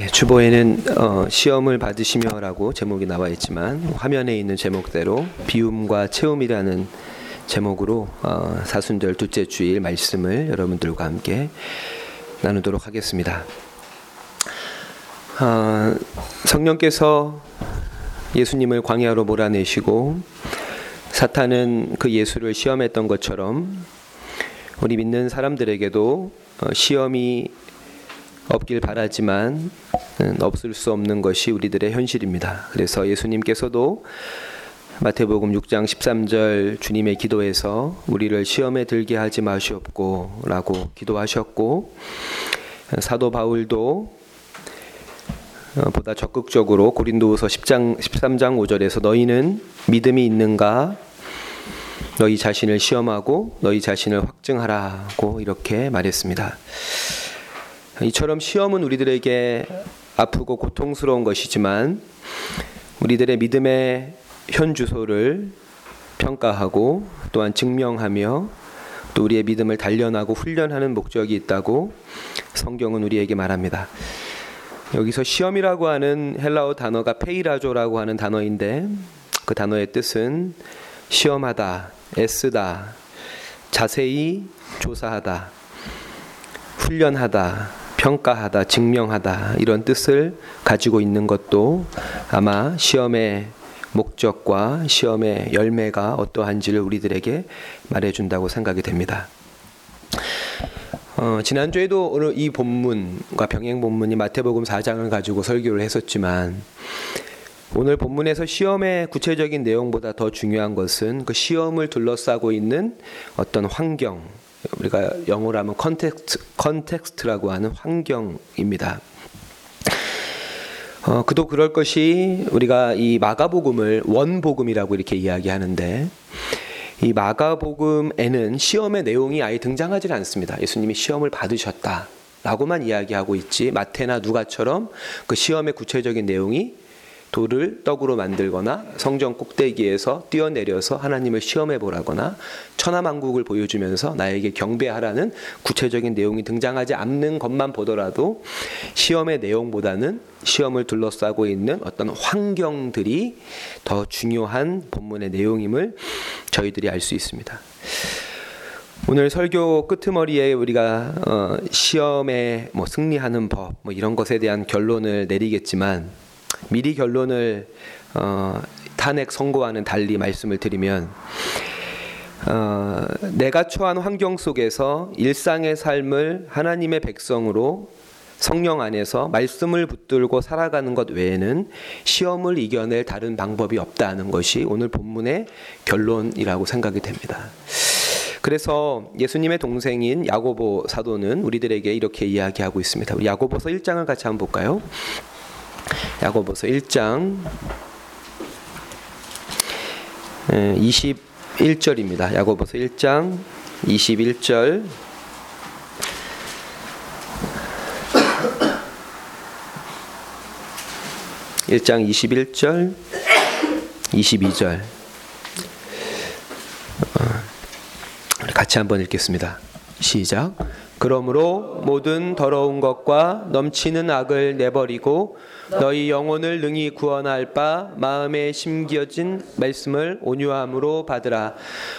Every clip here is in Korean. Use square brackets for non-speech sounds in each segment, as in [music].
예, 주보에는 어, 시험을 받으시며라고 제목이 나와 있지만 화면에 있는 제목대로 비움과 채움이라는 제목으로 어, 사순절 둘째 주일 말씀을 여러분들과 함께 나누도록 하겠습니다. 어, 성령께서 예수님을 광야로 몰아내시고 사탄은 그 예수를 시험했던 것처럼 우리 믿는 사람들에게도 어, 시험이 없길 바라지만 음, 없을 수 없는 것이 우리들의 현실입니다. 그래서 예수님께서도 마태복음 6장 13절 주님의 기도에서 우리를 시험에 들게 하지 마시옵고라고 기도하셨고 사도 바울도 어, 보다 적극적으로 고린도후서 10장 13장 5절에서 너희는 믿음이 있는가 너희 자신을 시험하고 너희 자신을 확증하라고 이렇게 말했습니다. 이처럼 시험은 우리들에게 아프고 고통스러운 것이지만 우리들의 믿음의 현 주소를 평가하고 또한 증명하며 또 우리의 믿음을 단련하고 훈련하는 목적이 있다고 성경은 우리에게 말합니다. 여기서 시험이라고 하는 헬라어 단어가 페이라조라고 하는 단어인데 그 단어의 뜻은 시험하다, 애쓰다, 자세히 조사하다, 훈련하다, 평가하다, 증명하다 이런 뜻을 가지고 있는 것도 아마 시험의 목적과 시험의 열매가 어떠한지를 우리들에게 말해준다고 생각이 됩니다. 어, 지난주에도 오늘 이 본문과 병행 본문이 마태복음 4장을 가지고 설교를 했었지만 오늘 본문에서 시험의 구체적인 내용보다 더 중요한 것은 그 시험을 둘러싸고 있는 어떤 환경, 우리가 영어로 하면 context, context라고 하는 환경입니다. 어, 그도 그럴 것이 우리가 이 마가복음을 원복음이라고 이렇게 이야기하는데 이 마가복음에는 시험의 내용이 아예 등장하지 않습니다. 예수님이 시험을 받으셨다 라고만 이야기하고 있지 마태나 누가처럼 그 시험의 구체적인 내용이 돌을 떡으로 만들거나 성전 꼭대기에서 뛰어내려서 하나님을 시험해 보라거나 천하만국을 보여주면서 나에게 경배하라는 구체적인 내용이 등장하지 않는 것만 보더라도 시험의 내용보다는 시험을 둘러싸고 있는 어떤 환경들이 더 중요한 본문의 내용임을 저희들이 알 수 있습니다. 오늘 설교 끄트머리에 우리가 어, 시험에 뭐 승리하는 법 뭐 이런 것에 대한 결론을 내리겠지만 미리 결론을 어, 탄핵 선고와는 달리 말씀을 드리면 어, 내가 처한 환경 속에서 일상의 삶을 하나님의 백성으로 성령 안에서 말씀을 붙들고 살아가는 것 외에는 시험을 이겨낼 다른 방법이 없다는 것이 오늘 본문의 결론이라고 생각이 됩니다. 그래서 예수님의 동생인 야고보 사도는 우리들에게 이렇게 이야기하고 있습니다. 야고보서 1장을 같이 한번 볼까요? 야고보서 1장 21절입니다. 야고보서 1장 21절 일장 21절 22절 같이 한번 읽겠습니다. 시작. 그러므로 모든 더러운 것과 넘치는 악을 내버리고 너희 영혼을 능히 구원할 바 마음에 심겨진 말씀을 온유함으로 받으라.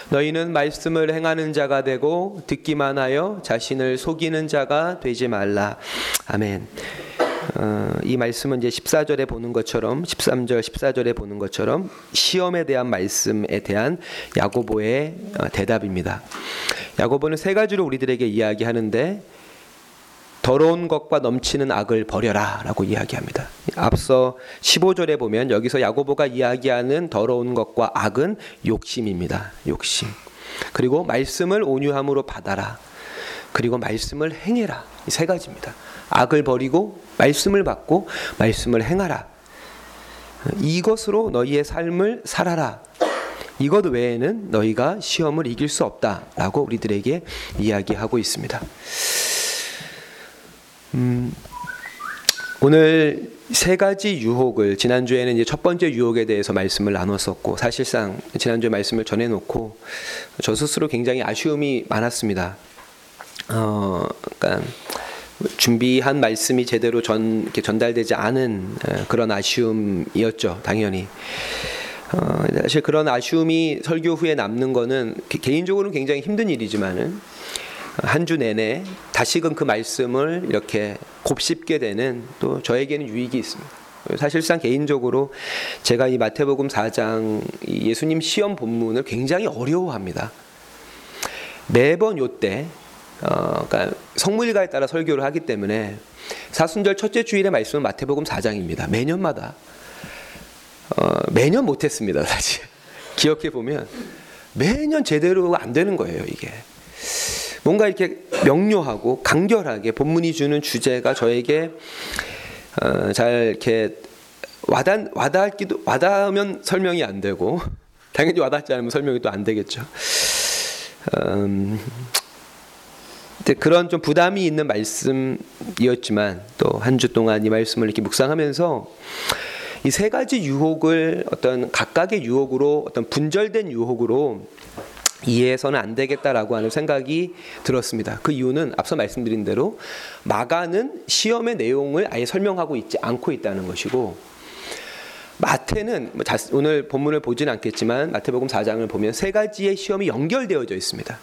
너희는 말씀을 행하는 자가 되고 듣기만 하여 자신을 속이는 자가 되지 말라. 아멘. 어, 이 말씀은 이제 14절에 보는 것처럼 13절 14절에 보는 것처럼 시험에 대한 말씀에 대한 야고보의 어, 대답입니다. 야고보는 세 가지로 우리들에게 이야기하는데 더러운 것과 넘치는 악을 버려라 라고 이야기합니다. 앞서 15절에 보면 여기서 야고보가 이야기하는 더러운 것과 악은 욕심입니다. 욕심. 그리고 말씀을 온유함으로 받아라. 그리고 말씀을 행해라. 이 세 가지입니다. 악을 버리고 말씀을 받고 말씀을 행하라. 이것으로 너희의 삶을 살아라. 이것 외에는 너희가 시험을 이길 수 없다라고 우리들에게 이야기하고 있습니다. 음, 오늘 세 가지 유혹을 지난주에는 이제 첫 번째 유혹에 대해서 말씀을 나눴었고 사실상 지난주에 말씀을 전해놓고 저 스스로 굉장히 아쉬움이 많았습니다. 어, 그러니까 준비한 말씀이 제대로 전 전달되지 않은 그런 아쉬움이었죠, 당연히. 어, 사실 그런 아쉬움이 설교 후에 남는 거는 개인적으로는 굉장히 힘든 일이지만은 한 주 내내 다시금 그 말씀을 이렇게 곱씹게 되는 또 저에게는 유익이 있습니다. 사실상 개인적으로 제가 이 마태복음 4장 예수님 시험 본문을 굉장히 어려워합니다. 매번 요때 어, 그러니까 성물일가에 따라 설교를 하기 때문에 사순절 첫째 주일의 말씀은 마태복음 4장입니다. 매년마다 어, 매년 못했습니다. 사실 [laughs] 기억해 보면 매년 제대로 안 되는 거예요. 이게 뭔가 이렇게 명료하고 간결하게 본문이 주는 주제가 저에게 어, 잘 이렇게 와닿 와닿기도 와닿으면 설명이 안 되고 [laughs] 당연히 와닿지 않으면 설명이 또 안 되겠죠. 음, 그런 좀 부담이 있는 말씀이었지만 또 한 주 동안 이 말씀을 이렇게 묵상하면서 이 세 가지 유혹을 어떤 각각의 유혹으로 어떤 분절된 유혹으로 이해해서는 안 되겠다라고 하는 생각이 들었습니다. 그 이유는 앞서 말씀드린 대로 마가는 시험의 내용을 아예 설명하고 있지 않고 있다는 것이고 마태는 뭐 오늘 본문을 보지는 않겠지만 마태복음 4장을 보면 세 가지의 시험이 연결되어져 있습니다.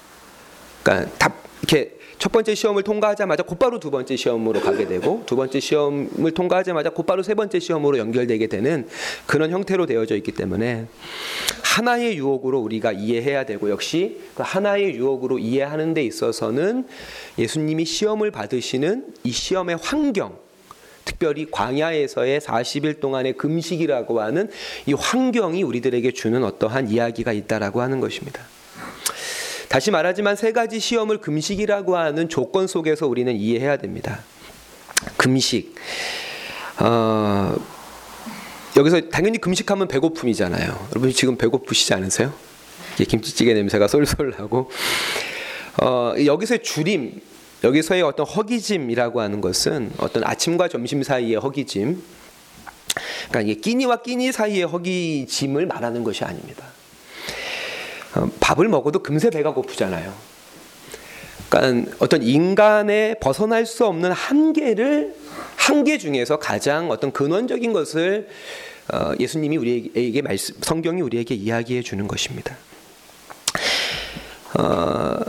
그러니까 답 이렇게 첫 번째 시험을 통과하자마자 곧바로 두 번째 시험으로 가게 되고 두 번째 시험을 통과하자마자 곧바로 세 번째 시험으로 연결되게 되는 그런 형태로 되어져 있기 때문에 하나의 유혹으로 우리가 이해해야 되고 역시 그 하나의 유혹으로 이해하는 데 있어서는 예수님이 시험을 받으시는 이 시험의 환경 특별히 광야에서의 40일 동안의 금식이라고 하는 이 환경이 우리들에게 주는 어떠한 이야기가 있다라고 하는 것입니다. 다시 말하지만 세 가지 시험을 금식이라고 하는 조건 속에서 우리는 이해해야 됩니다. 금식. 어, 여기서 당연히 금식하면 배고픔이잖아요. 여러분 지금 배고프시지 않으세요? 김치찌개 냄새가 쏠쏠 나고 어, 여기서의 줄임, 여기서의 어떤 허기짐이라고 하는 것은 어떤 아침과 점심 사이의 허기짐, 그러니까 이게 끼니와 끼니 사이의 허기짐을 말하는 것이 아닙니다. 어, 밥을 먹어도 금세 배가 고프잖아요. 그러니까 어떤 인간의 벗어날 수 없는 한계를 한계 중에서 가장 어떤 근원적인 것을 어, 예수님이 우리에게 말씀, 성경이 우리에게 이야기해 주는 것입니다. 어,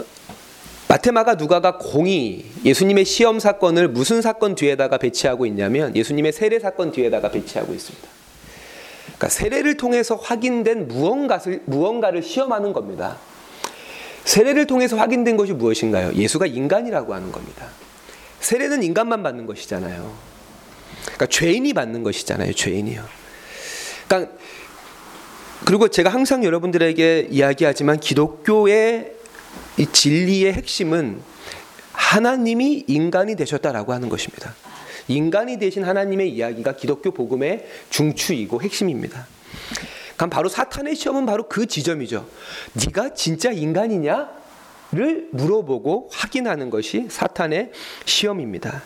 마테마가 누가가 공이 예수님의 시험 사건을 무슨 사건 뒤에다가 배치하고 있냐면 예수님의 세례 사건 뒤에다가 배치하고 있습니다. 그러니까 세례를 통해서 확인된 무언가를 무언가를 시험하는 겁니다. 세례를 통해서 확인된 것이 무엇인가요? 예수가 인간이라고 하는 겁니다. 세례는 인간만 받는 것이잖아요. 그러니까 죄인이 받는 것이잖아요. 죄인이요. 그러니까 그리고 제가 항상 여러분들에게 이야기하지만 기독교의 이 진리의 핵심은 하나님이 인간이 되셨다라고 하는 것입니다. 인간이 되신 하나님의 이야기가 기독교 복음의 중추이고 핵심입니다. 그럼 바로 사탄의 시험은 바로 그 지점이죠. 네가 진짜 인간이냐?를 물어보고 확인하는 것이 사탄의 시험입니다.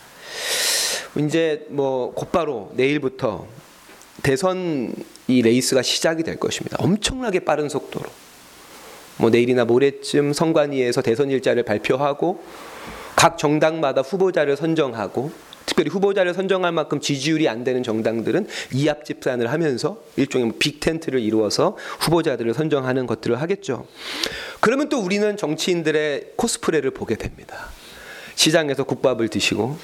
이제 뭐 곧바로 내일부터 대선 이 레이스가 시작이 될 것입니다. 엄청나게 빠른 속도로. 뭐 내일이나 모레쯤 선관위에서 대선 일자를 발표하고 각 정당마다 후보자를 선정하고 특별히 후보자를 선정할 만큼 지지율이 안 되는 정당들은 이합 집산을 하면서 일종의 뭐 빅텐트를 이루어서 후보자들을 선정하는 것들을 하겠죠. 그러면 또 우리는 정치인들의 코스프레를 보게 됩니다. 시장에서 국밥을 드시고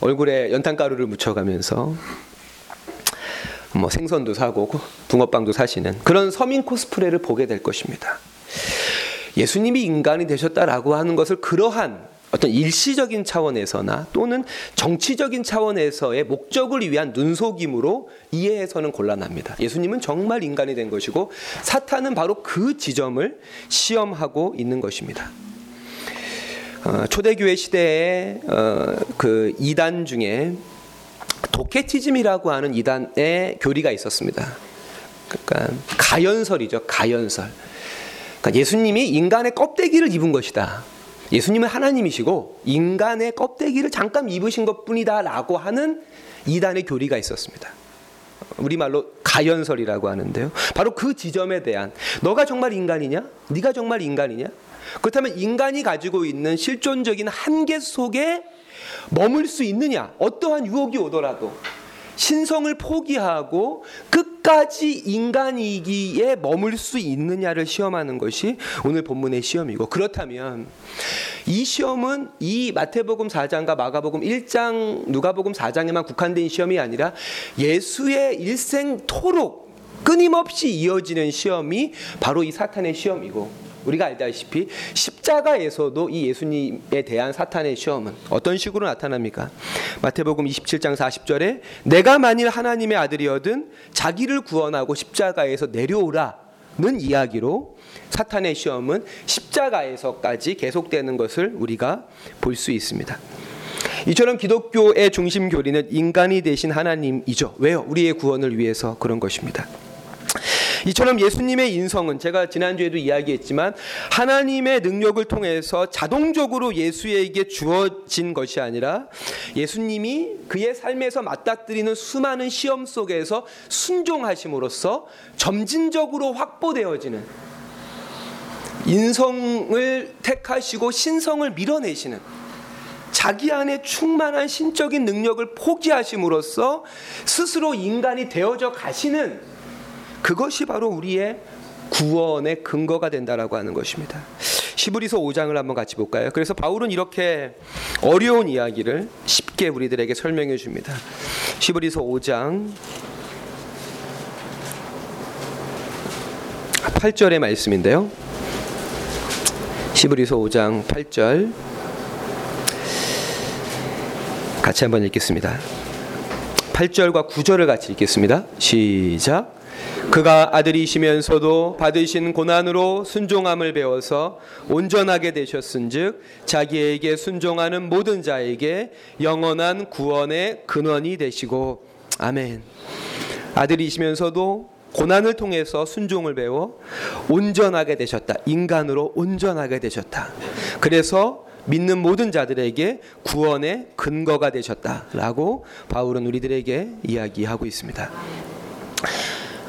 얼굴에 연탄가루를 묻혀가면서 뭐 생선도 사고 붕어빵도 사시는 그런 서민 코스프레를 보게 될 것입니다. 예수님이 인간이 되셨다라고 하는 것을 그러한 어떤 일시적인 차원에서나 또는 정치적인 차원에서의 목적을 위한 눈속임으로 이해해서는 곤란합니다. 예수님은 정말 인간이 된 것이고 사탄은 바로 그 지점을 시험하고 있는 것입니다. 어, 초대교회 시대에 어, 그 이단 중에 도케티즘이라고 하는 이단의 교리가 있었습니다. 그러니까 가연설이죠, 가연설. 그러니까 예수님이 인간의 껍데기를 입은 것이다. 예수님은 하나님이시고 인간의 껍데기를 잠깐 입으신 것뿐이다라고 하는 이단의 교리가 있었습니다. 우리말로 가연설이라고 하는데요. 바로 그 지점에 대한 너가 정말 인간이냐? 네가 정말 인간이냐? 그렇다면 인간이 가지고 있는 실존적인 한계 속에 머물 수 있느냐? 어떠한 유혹이 오더라도 신성을 포기하고 끝 까지 인간이기에 머물 수 있느냐를 시험하는 것이 오늘 본문의 시험이고 그렇다면 이 시험은 이 마태복음 4장과 마가복음 1장 누가복음 4장에만 국한된 시험이 아니라 예수의 일생토록 끊임없이 이어지는 시험이 바로 이 사탄의 시험이고 우리가 알다시피 십자가에서도 이 예수님에 대한 사탄의 시험은 어떤 식으로 나타납니까? 마태복음 27장 40절에 내가 만일 하나님의 아들이어든 자기를 구원하고 십자가에서 내려오라는 이야기로 사탄의 시험은 십자가에서까지 계속되는 것을 우리가 볼 수 있습니다. 이처럼 기독교의 중심 교리는 인간이 되신 하나님이죠. 왜요? 우리의 구원을 위해서 그런 것입니다. 이처럼 예수님의 인성은 제가 지난주에도 이야기했지만 하나님의 능력을 통해서 자동적으로 예수에게 주어진 것이 아니라 예수님이 그의 삶에서 맞닥뜨리는 수많은 시험 속에서 순종하심으로써 점진적으로 확보되어지는 인성을 택하시고 신성을 밀어내시는 자기 안에 충만한 신적인 능력을 포기하심으로써 스스로 인간이 되어져 가시는 그것이 바로 우리의 구원의 근거가 된다라고 하는 것입니다. 시브리서 5장을 한번 같이 볼까요? 그래서 바울은 이렇게 어려운 이야기를 쉽게 우리들에게 설명해 줍니다. 시브리서 5장 8절의 말씀인데요. 시브리서 5장 8절 같이 한번 읽겠습니다. 8절과 9절을 같이 읽겠습니다. 시작. 그가 아들이시면서도 받으신 고난으로 순종함을 배워서 온전하게 되셨은즉 자기에게 순종하는 모든 자에게 영원한 구원의 근원이 되시고 아멘. 아들이시면서도 고난을 통해서 순종을 배워 온전하게 되셨다. 인간으로 온전하게 되셨다. 그래서 믿는 모든 자들에게 구원의 근거가 되셨다라고 바울은 우리들에게 이야기하고 있습니다.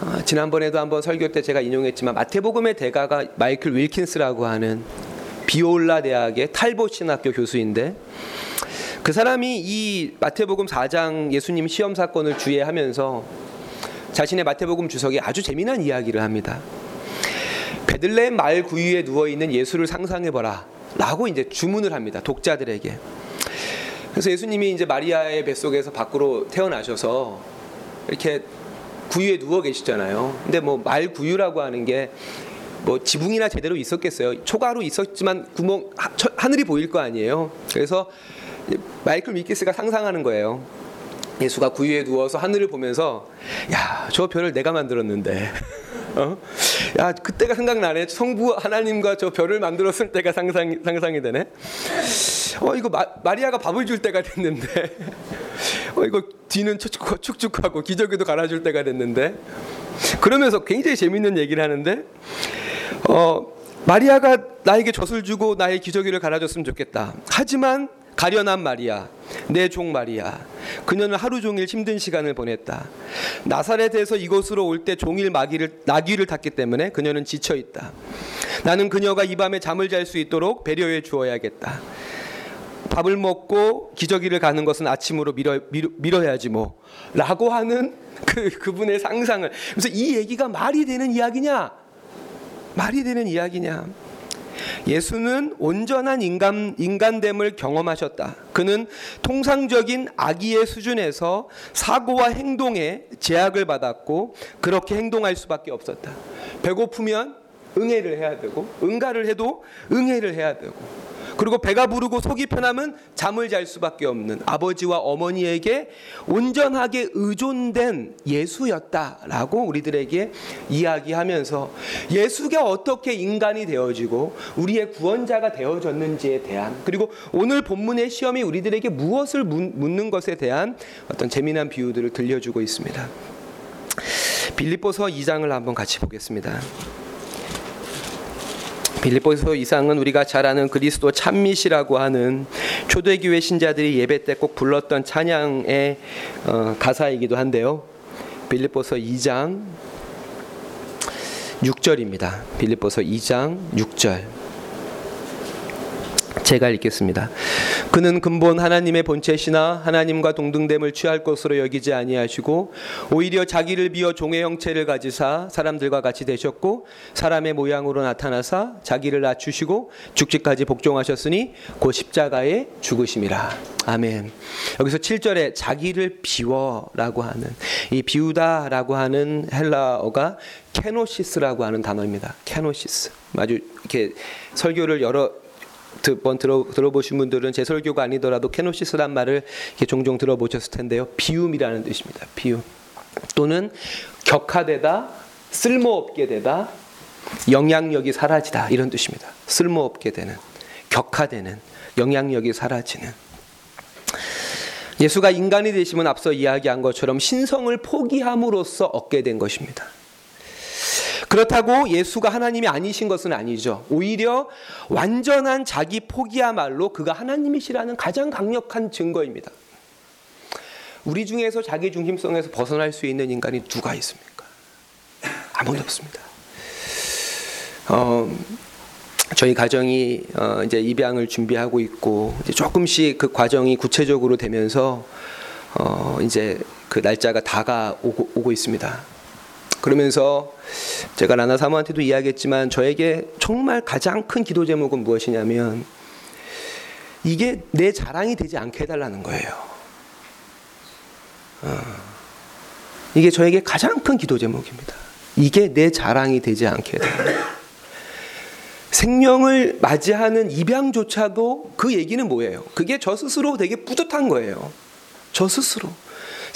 어, 지난번에도 한번 설교 때 제가 인용했지만 마태복음의 대가가 마이클 윌킨스라고 하는 비올라 대학의 탈보 신학교 교수인데 그 사람이 이 마태복음 4장 예수님 시험 사건을 주의하면서 자신의 마태복음 주석에 아주 재미난 이야기를 합니다. 베들레헴 말 구유에 누워 있는 예수를 상상해 보라. 라고 이제 주문을 합니다. 독자들에게. 그래서 예수님이 이제 마리아의 뱃속에서 밖으로 태어나셔서 이렇게 구유에 누워 계시잖아요. 근데 뭐 말 구유라고 하는 게 뭐 지붕이나 제대로 있었겠어요. 초가로 있었지만 구멍 하, 하늘이 보일 거 아니에요. 그래서 마이클 미키스가 상상하는 거예요. 예수가 구유에 누워서 하늘을 보면서 야 저 별을 내가 만들었는데 [laughs] 어? 야 그때가 생각나네 성부 하나님과 저 별을 만들었을 때가 상상 상상이 되네 어 이거 마, 마리아가 밥을 줄 때가 됐는데 [laughs] [laughs] 어, 이거 뒤는 축축하고 기저귀도 갈아줄 때가 됐는데 그러면서 굉장히 재밌는 얘기를 하는데 어, 마리아가 나에게 젖을 주고 나의 기저귀를 갈아줬으면 좋겠다. 하지만 가련한 마리아, 내 종 마리아, 그녀는 하루 종일 힘든 시간을 보냈다. 나사렛에서 이곳으로 올 때 종일 마귀를 나귀를 탔기 때문에 그녀는 지쳐 있다. 나는 그녀가 이 밤에 잠을 잘 수 있도록 배려해 주어야겠다. 밥을 먹고 기저귀를 가는 것은 아침으로 미뤄, 미뤄, 미뤄 야지 뭐. 라고 하는 그, 그분의 상상을. 그래서 이 얘기가 말이 되는 이야기냐? 말이 되는 이야기냐? 예수는 온전한 인간, 인간됨을 경험하셨다. 그는 통상적인 아기의 수준에서 사고와 행동에 제약을 받았고 그렇게 행동할 수밖에 없었다. 배고프면 응애를 해야 되고 응가를 해도 응애를 해야 되고 그리고 배가 부르고 속이 편하면 잠을 잘 수밖에 없는 아버지와 어머니에게 온전하게 의존된 예수였다라고 우리들에게 이야기하면서 예수가 어떻게 인간이 되어지고 우리의 구원자가 되어졌는지에 대한 그리고 오늘 본문의 시험이 우리들에게 무엇을 묻는 것에 대한 어떤 재미난 비유들을 들려주고 있습니다. 빌립보서 2장을 한번 같이 보겠습니다. 빌립보서 이상은 우리가 잘 아는 그리스도 찬미시라고 하는 초대교회 신자들이 예배 때 꼭 불렀던 찬양의 어, 가사이기도 한데요. 빌립보서 2장 6절입니다. 빌립보서 2장 6절. 제가 읽겠습니다. 그는 근본 하나님의 본체시나 하나님과 동등됨을 취할 것으로 여기지 아니하시고 오히려 자기를 비어 종의 형체를 가지사 사람들과 같이 되셨고 사람의 모양으로 나타나사 자기를 낮추시고 죽지까지 복종하셨으니 곧 십자가에 죽으심이라. 아멘. 여기서 7절에 자기를 비워라고 하는 이 비우다라고 하는 헬라어가 케노시스라고 하는 단어입니다. 케노시스. 아주 이렇게 설교를 여러 번 들어, 들어보신 분들은 제 설교가 아니더라도 케노시스란 말을 종종 들어보셨을 텐데요. 비움이라는 뜻입니다. 비움. 또는 격화되다, 쓸모없게 되다, 영향력이 사라지다 이런 뜻입니다. 쓸모없게 되는, 격화되는, 영향력이 사라지는. 예수가 인간이 되시면 앞서 이야기한 것처럼 신성을 포기함으로써 얻게 된 것입니다. 그렇다고 예수가 하나님이 아니신 것은 아니죠. 오히려 완전한 자기 포기야말로 그가 하나님이시라는 가장 강력한 증거입니다. 우리 중에서 자기 중심성에서 벗어날 수 있는 인간이 누가 있습니까? 아무도 없습니다. 어, 저희 가정이 어, 이제 입양을 준비하고 있고 이제 조금씩 그 과정이 구체적으로 되면서 어, 이제 그 날짜가 다가오고 오고 있습니다. 그러면서 제가 라나 사모한테도 이야기했지만 저에게 정말 가장 큰 기도 제목은 무엇이냐면 이게 내 자랑이 되지 않게 해달라는 거예요. 어. 이게 저에게 가장 큰 기도 제목입니다. 이게 내 자랑이 되지 않게 해달라. 생명을 맞이하는 입양조차도 그 얘기는 뭐예요? 그게 저 스스로 되게 뿌듯한 거예요. 저 스스로.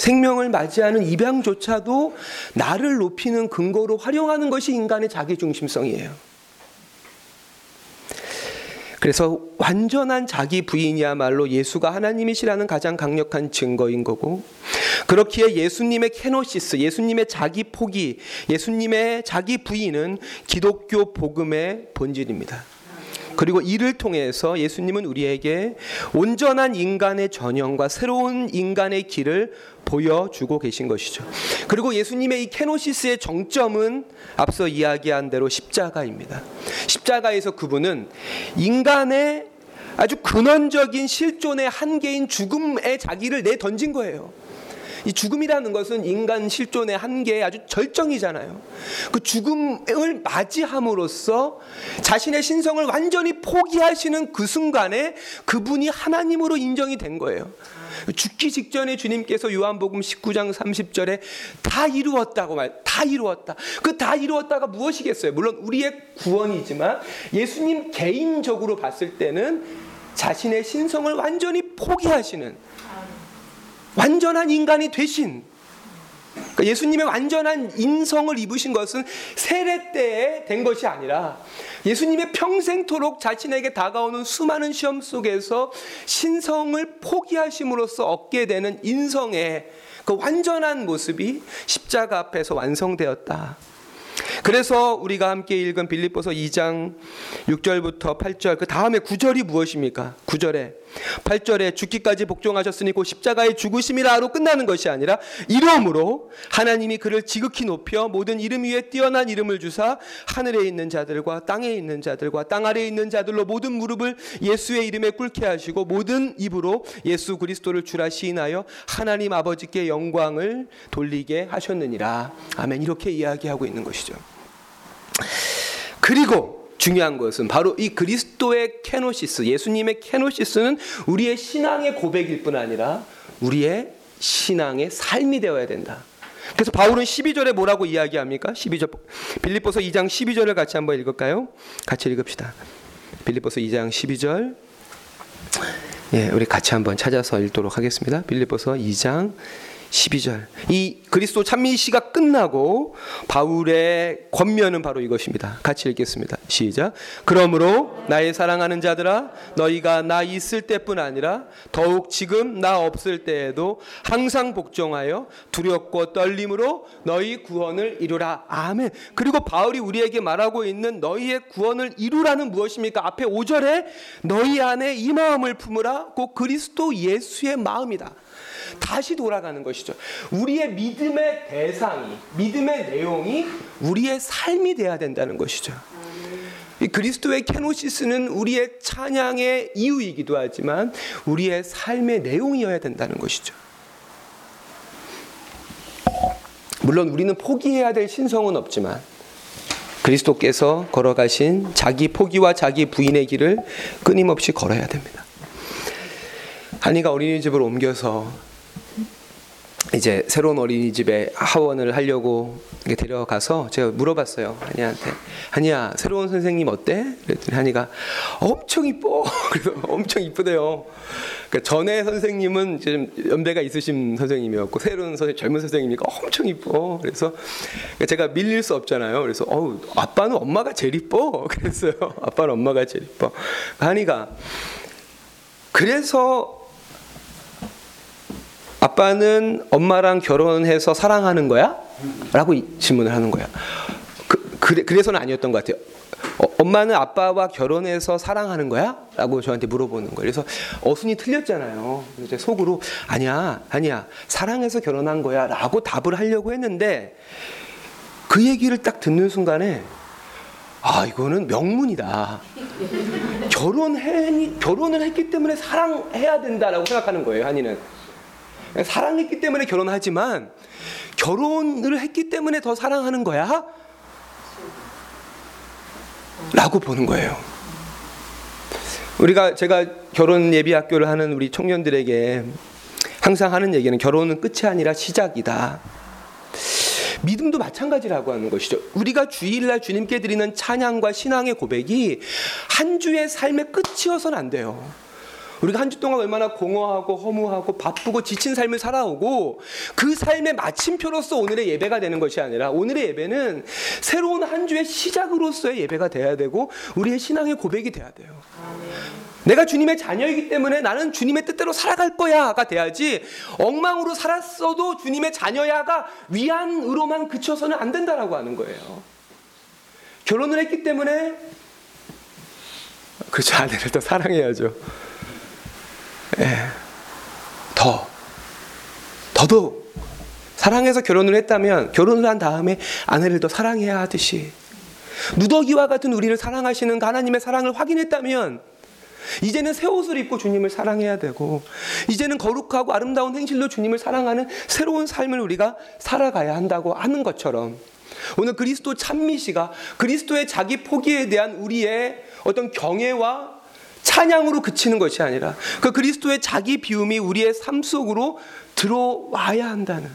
생명을 맞이하는 입양조차도 나를 높이는 근거로 활용하는 것이 인간의 자기중심성이에요. 그래서 완전한 자기 부인이야말로 예수가 하나님이시라는 가장 강력한 증거인 거고 그렇기에 예수님의 케노시스, 예수님의 자기 포기, 예수님의 자기 부인은 기독교 복음의 본질입니다. 그리고 이를 통해서 예수님은 우리에게 온전한 인간의 전형과 새로운 인간의 길을 보여주고 계신 것이죠. 그리고 예수님의 이 케노시스의 정점은 앞서 이야기한 대로 십자가입니다. 십자가에서 그분은 인간의 아주 근원적인 실존의 한계인 죽음에 자기를 내 던진 거예요. 이 죽음이라는 것은 인간 실존의 한계의 아주 절정이잖아요. 그 죽음을 맞이함으로써 자신의 신성을 완전히 포기하시는 그 순간에 그분이 하나님으로 인정이 된 거예요. 죽기 직전에 주님께서 요한복음 19장 30절에 다 이루었다고 말, 다 이루었다. 그 다 이루었다가 무엇이겠어요? 물론 우리의 구원이지만 예수님 개인적으로 봤을 때는 자신의 신성을 완전히 포기하시는 완전한 인간이 되신 그러니까 예수님의 완전한 인성을 입으신 것은 세례 때에 된 것이 아니라 예수님의 평생토록 자신에게 다가오는 수많은 시험 속에서 신성을 포기하심으로써 얻게 되는 인성의 그 완전한 모습이 십자가 앞에서 완성되었다. 그래서 우리가 함께 읽은 빌립보서 2장 6절부터 8절 그 다음에 9절이 무엇입니까? 9절에 8절에 죽기까지 복종하셨으니 곧 십자가의 죽으심이라로 끝나는 것이 아니라 이름으로 하나님이 그를 지극히 높여 모든 이름 위에 뛰어난 이름을 주사 하늘에 있는 자들과 땅에 있는 자들과 땅 아래에 있는 자들로 모든 무릎을 예수의 이름에 꿇게 하시고 모든 입으로 예수 그리스도를 주라 시인하여 하나님 아버지께 영광을 돌리게 하셨느니라. 아멘. 이렇게 이야기하고 있는 것이죠. 그리고 중요한 것은 바로 이 그리스도의 케노시스, 예수님의 케노시스는 우리의 신앙의 고백일 뿐 아니라 우리의 신앙의 삶이 되어야 된다. 그래서 바울은 12절에 뭐라고 이야기합니까? 12절 빌립보서 2장 12절을 같이 한번 읽을까요? 같이 읽읍시다. 빌립보서 2장 12절 예, 우리 같이 한번 찾아서 읽도록 하겠습니다. 빌립보서 2장 12절. 이 그리스도 찬미 시가 끝나고 바울의 권면은 바로 이것입니다. 같이 읽겠습니다. 시작. 그러므로 나의 사랑하는 자들아 너희가 나 있을 때뿐 아니라 더욱 지금 나 없을 때에도 항상 복종하여 두렵고 떨림으로 너희 구원을 이루라. 아멘. 그리고 바울이 우리에게 말하고 있는 너희의 구원을 이루라는 무엇입니까? 앞에 5절에 너희 안에 이 마음을 품으라. 곧 그리스도 예수의 마음이다. 다시 돌아가는 것이죠. 우리의 믿음의 대상이, 믿음의 내용이 우리의 삶이 돼야 된다는 것이죠. 그리스도의 케노시스는 우리의 찬양의 이유이기도 하지만 우리의 삶의 내용이어야 된다는 것이죠. 물론 우리는 포기해야 될 신성은 없지만 그리스도께서 걸어가신 자기 포기와 자기 부인의 길을 끊임없이 걸어야 됩니다. 한이가 어린이집을 ом겨서 이제 새로운 어린이집에 하원을 하려고 데려가서 제가 물어봤어요 한이한테 한이야 새로운 선생님 어때? 그랬더니 한이가 엄청 이뻐 [laughs] 그래서 엄청 이쁘대요. 그러니까 전에 선생님은 좀 연배가 있으신 선생님이었고 새로운 선생 젊은 선생님이니까 엄청 이뻐. 그래서 제가 밀릴 수 없잖아요. 그래서 어우 아빠는 엄마가 제일 이뻐. [laughs] 그랬어요. 아빠는 엄마가 제일 이뻐. 한이가 그래서 아빠는 엄마랑 결혼해서 사랑하는 거야? 라고 질문을 하는 거야. 그, 그래, 그래서는 아니었던 것 같아요. 어, 엄마는 아빠와 결혼해서 사랑하는 거야? 라고 저한테 물어보는 거예요. 그래서 어순이 틀렸잖아요. 이제 속으로 아니야, 아니야, 사랑해서 결혼한 거야. 라고 답을 하려고 했는데 그 얘기를 딱 듣는 순간에 아, 이거는 명문이다. 결혼해, 결혼을 했기 때문에 사랑해야 된다라고 생각하는 거예요, 한이는. 사랑했기 때문에 결혼하지만 결혼을 했기 때문에 더 사랑하는 거야? 라고 보는 거예요. 우리가 제가 결혼 예비 학교를 하는 우리 청년들에게 항상 하는 얘기는 결혼은 끝이 아니라 시작이다. 믿음도 마찬가지라고 하는 것이죠. 우리가 주일날 주님께 드리는 찬양과 신앙의 고백이 한 주의 삶의 끝이어서는 안 돼요. 우리가 한 주 동안 얼마나 공허하고 허무하고 바쁘고 지친 삶을 살아오고 그 삶의 마침표로서 오늘의 예배가 되는 것이 아니라 오늘의 예배는 새로운 한 주의 시작으로서의 예배가 돼야 되고 우리의 신앙의 고백이 돼야 돼요. 내가 주님의 자녀이기 때문에 나는 주님의 뜻대로 살아갈 거야가 돼야지 엉망으로 살았어도 주님의 자녀야가 위안으로만 그쳐서는 안 된다라고 하는 거예요. 결혼을 했기 때문에 그렇죠 아내를 더 사랑해야죠. 예. 더 더더욱 사랑해서 결혼을 했다면 결혼을 한 다음에 아내를 더 사랑해야 하듯이 누더기와 같은 우리를 사랑하시는 하나님의 사랑을 확인했다면 이제는 새 옷을 입고 주님을 사랑해야 되고 이제는 거룩하고 아름다운 행실로 주님을 사랑하는 새로운 삶을 우리가 살아가야 한다고 하는 것처럼 오늘 그리스도 찬미시가 그리스도의 자기 포기에 대한 우리의 어떤 경애와 찬양으로 그치는 것이 아니라 그 그리스도의 자기 비움이 우리의 삶 속으로 들어와야 한다는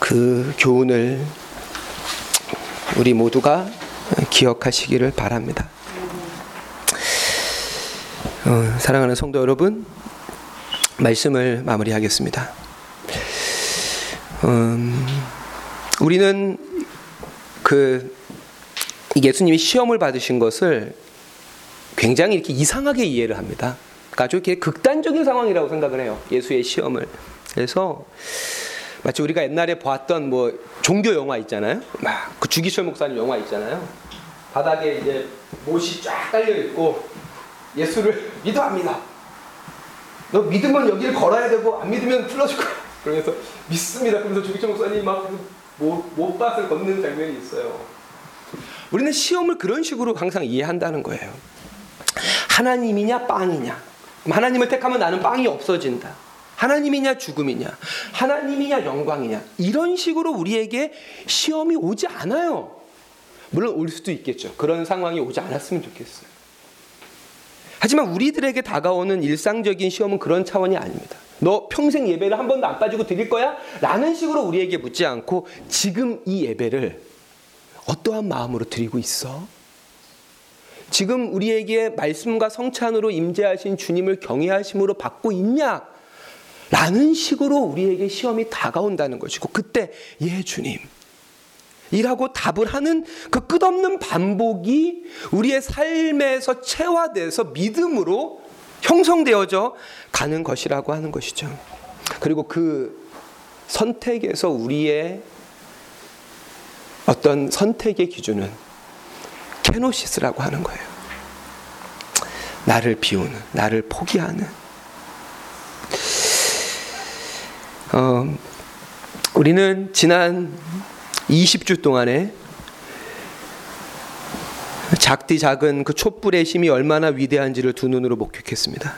그 교훈을 우리 모두가 기억하시기를 바랍니다. 어, 사랑하는 성도 여러분, 말씀을 마무리하겠습니다. 음, 우리는 그 예수님이 시험을 받으신 것을 굉장히 이렇게 이상하게 이해를 합니다. 그러니까 아주 이렇게 극단적인 상황이라고 생각을 해요. 예수의 시험을. 그래서 마치 우리가 옛날에 보았던 뭐 종교 영화 있잖아요. 막 그 주기철 목사님 영화 있잖아요. 바닥에 이제 못이 쫙 깔려 있고 예수를 [laughs] 믿어합니다. 너 믿으면 여기를 걸어야 되고 안 믿으면 풀어줄 거야. 그러면서 믿습니다. 그러면서 주기철 목사님 막못 못 밭을 걷는 장면이 있어요. 우리는 시험을 그런 식으로 항상 이해한다는 거예요. 하나님이냐 빵이냐. 하나님을 택하면 나는 빵이 없어진다. 하나님이냐 죽음이냐. 하나님이냐 영광이냐. 이런 식으로 우리에게 시험이 오지 않아요. 물론 올 수도 있겠죠. 그런 상황이 오지 않았으면 좋겠어요. 하지만 우리들에게 다가오는 일상적인 시험은 그런 차원이 아닙니다. 너 평생 예배를 한 번도 안 빠지고 드릴 거야? 라는 식으로 우리에게 묻지 않고 지금 이 예배를 어떠한 마음으로 드리고 있어? 지금 우리에게 말씀과 성찬으로 임재하신 주님을 경외하심으로 받고 있냐? 라는 식으로 우리에게 시험이 다가온다는 것이고 그때 예 주님 이라고 답을 하는 그 끝없는 반복이 우리의 삶에서 체화돼서 믿음으로 형성되어져 가는 것이라고 하는 것이죠. 그리고 그 선택에서 우리의 어떤 선택의 기준은 케노시스라고 하는 거예요. 나를 비우는, 나를 포기하는. 어, 우리는 지난 20주 동안에 작디 작은 그 촛불의 힘이 얼마나 위대한지를 두 눈으로 목격했습니다.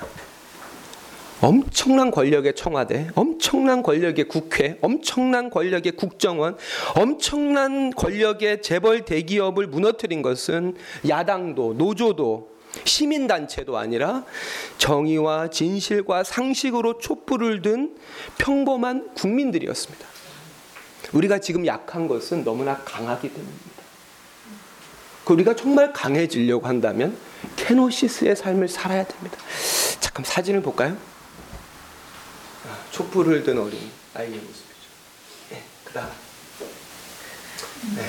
엄청난 권력의 청와대, 엄청난 권력의 국회, 엄청난 권력의 국정원, 엄청난 권력의 재벌 대기업을 무너뜨린 것은 야당도 노조도 시민단체도 아니라 정의와 진실과 상식으로 촛불을 든 평범한 국민들이었습니다. 우리가 지금 약한 것은 너무나 강하기 때문입니다. 그 우리가 정말 강해지려고 한다면 케노시스의 삶을 살아야 됩니다. 잠깐 사진을 볼까요? 아, 촛불을 든 어린 아이의 모습이죠. 네, 그 다음 네,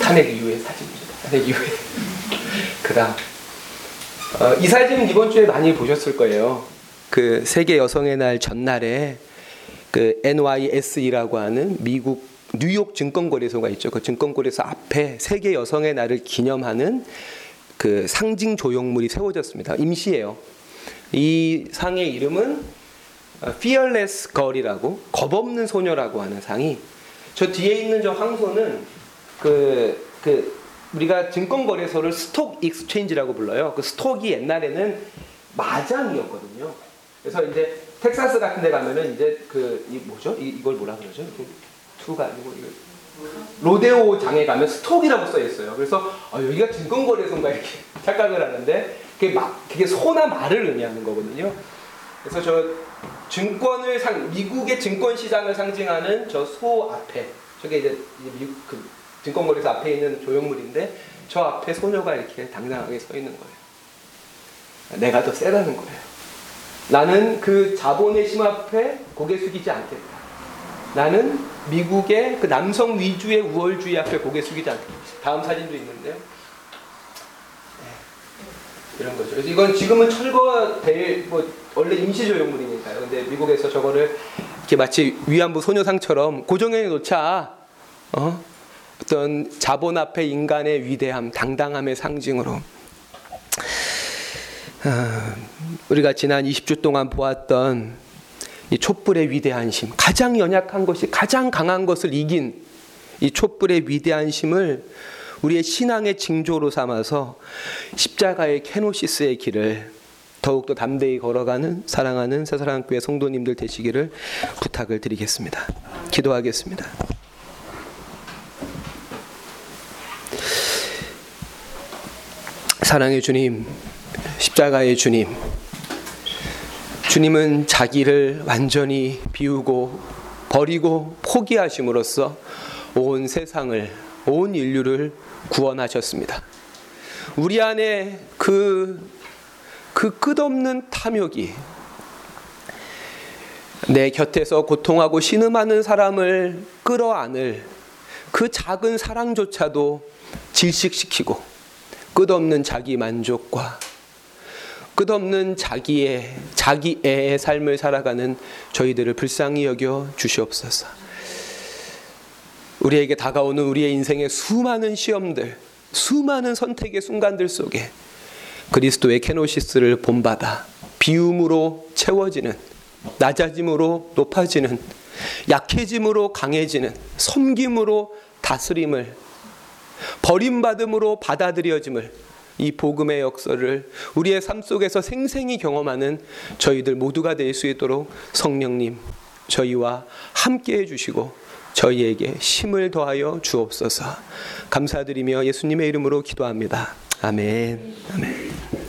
탄핵 이후의 사진입니다. 탄핵 이후에 [laughs] 그 다음 어, 이 사진은 이번 주에 많이 보셨을 거예요. 그 세계 여성의 날 전날에 그 NYSE라고 하는 미국 뉴욕 증권거래소가 있죠. 그 증권거래소 앞에 세계 여성의 날을 기념하는 그 상징 조형물이 세워졌습니다. 임시예요. 이 상의 이름은 어, Fearless Girl이라고 겁없는 소녀라고 하는 상이 저 뒤에 있는 저 황소는 그, 그 우리가 증권거래소를 stock exchange라고 불러요. 그 stock이 옛날에는 마장이었거든요. 그래서 이제 텍사스 같은 데 가면은 이제 그 이 뭐죠? 이, 이걸 뭐라 그러죠? 투가 아니고 이거 로데오 장에 가면 stock이라고 써 있어요. 그래서 아, 여기가 증권거래소인가 이렇게 [laughs] 착각을 하는데 그게 막 그게 소나 말을 의미하는 거거든요. 그래서 저 증권을 상 미국의 증권 시장을 상징하는 저 소 앞에 저게 이제 미국 그 증권거래소 앞에 있는 조형물인데 저 앞에 소녀가 이렇게 당당하게 서 있는 거예요. 내가 더 세다는 거예요. 나는 그 자본의 심 앞에 고개 숙이지 않겠다. 나는 미국의 그 남성 위주의 우월주의 앞에 고개 숙이지 않겠다. 다음 사진도 있는데요. 네. 이런 거죠. 그래서 이건 지금은 철거될 뭐 원래 임시조형물이니까요. 근데 미국에서 저거를 이렇게 마치 위안부 소녀상처럼 고정해 놓자. 어? 어떤 자본 앞에 인간의 위대함, 당당함의 상징으로. 아, 우리가 지난 20주 동안 보았던 이 촛불의 위대한 심, 가장 연약한 것이 가장 강한 것을 이긴 이 촛불의 위대한 심을 우리의 신앙의 징조로 삼아서 십자가의 케노시스의 길을 더욱더 담대히 걸어가는 사랑하는 새사랑교회 성도님들 되시기를 부탁을 드리겠습니다. 기도하겠습니다. 사랑의 주님, 십자가의 주님, 주님은 자기를 완전히 비우고 버리고 포기하심으로써 온 세상을, 온 인류를 구원하셨습니다. 우리 안에 그, 그 끝없는 탐욕이 내 곁에서 고통하고 신음하는 사람을 끌어안을 그 작은 사랑조차도 질식시키고 끝없는 자기 만족과 끝없는 자기의 자기애의 삶을 살아가는 저희들을 불쌍히 여겨 주시옵소서. 우리에게 다가오는 우리의 인생의 수많은 시험들, 수많은 선택의 순간들 속에 그리스도의 케노시스를 본받아 비움으로 채워지는 낮아짐으로 높아지는 약해짐으로 강해지는 섬김으로 다스림을 버림받음으로 받아들여짐을 이 복음의 역사를 우리의 삶 속에서 생생히 경험하는 저희들 모두가 될 수 있도록 성령님 저희와 함께 해주시고 저희에게 힘을 더하여 주옵소서 감사드리며 예수님의 이름으로 기도합니다. 아멘. 아멘.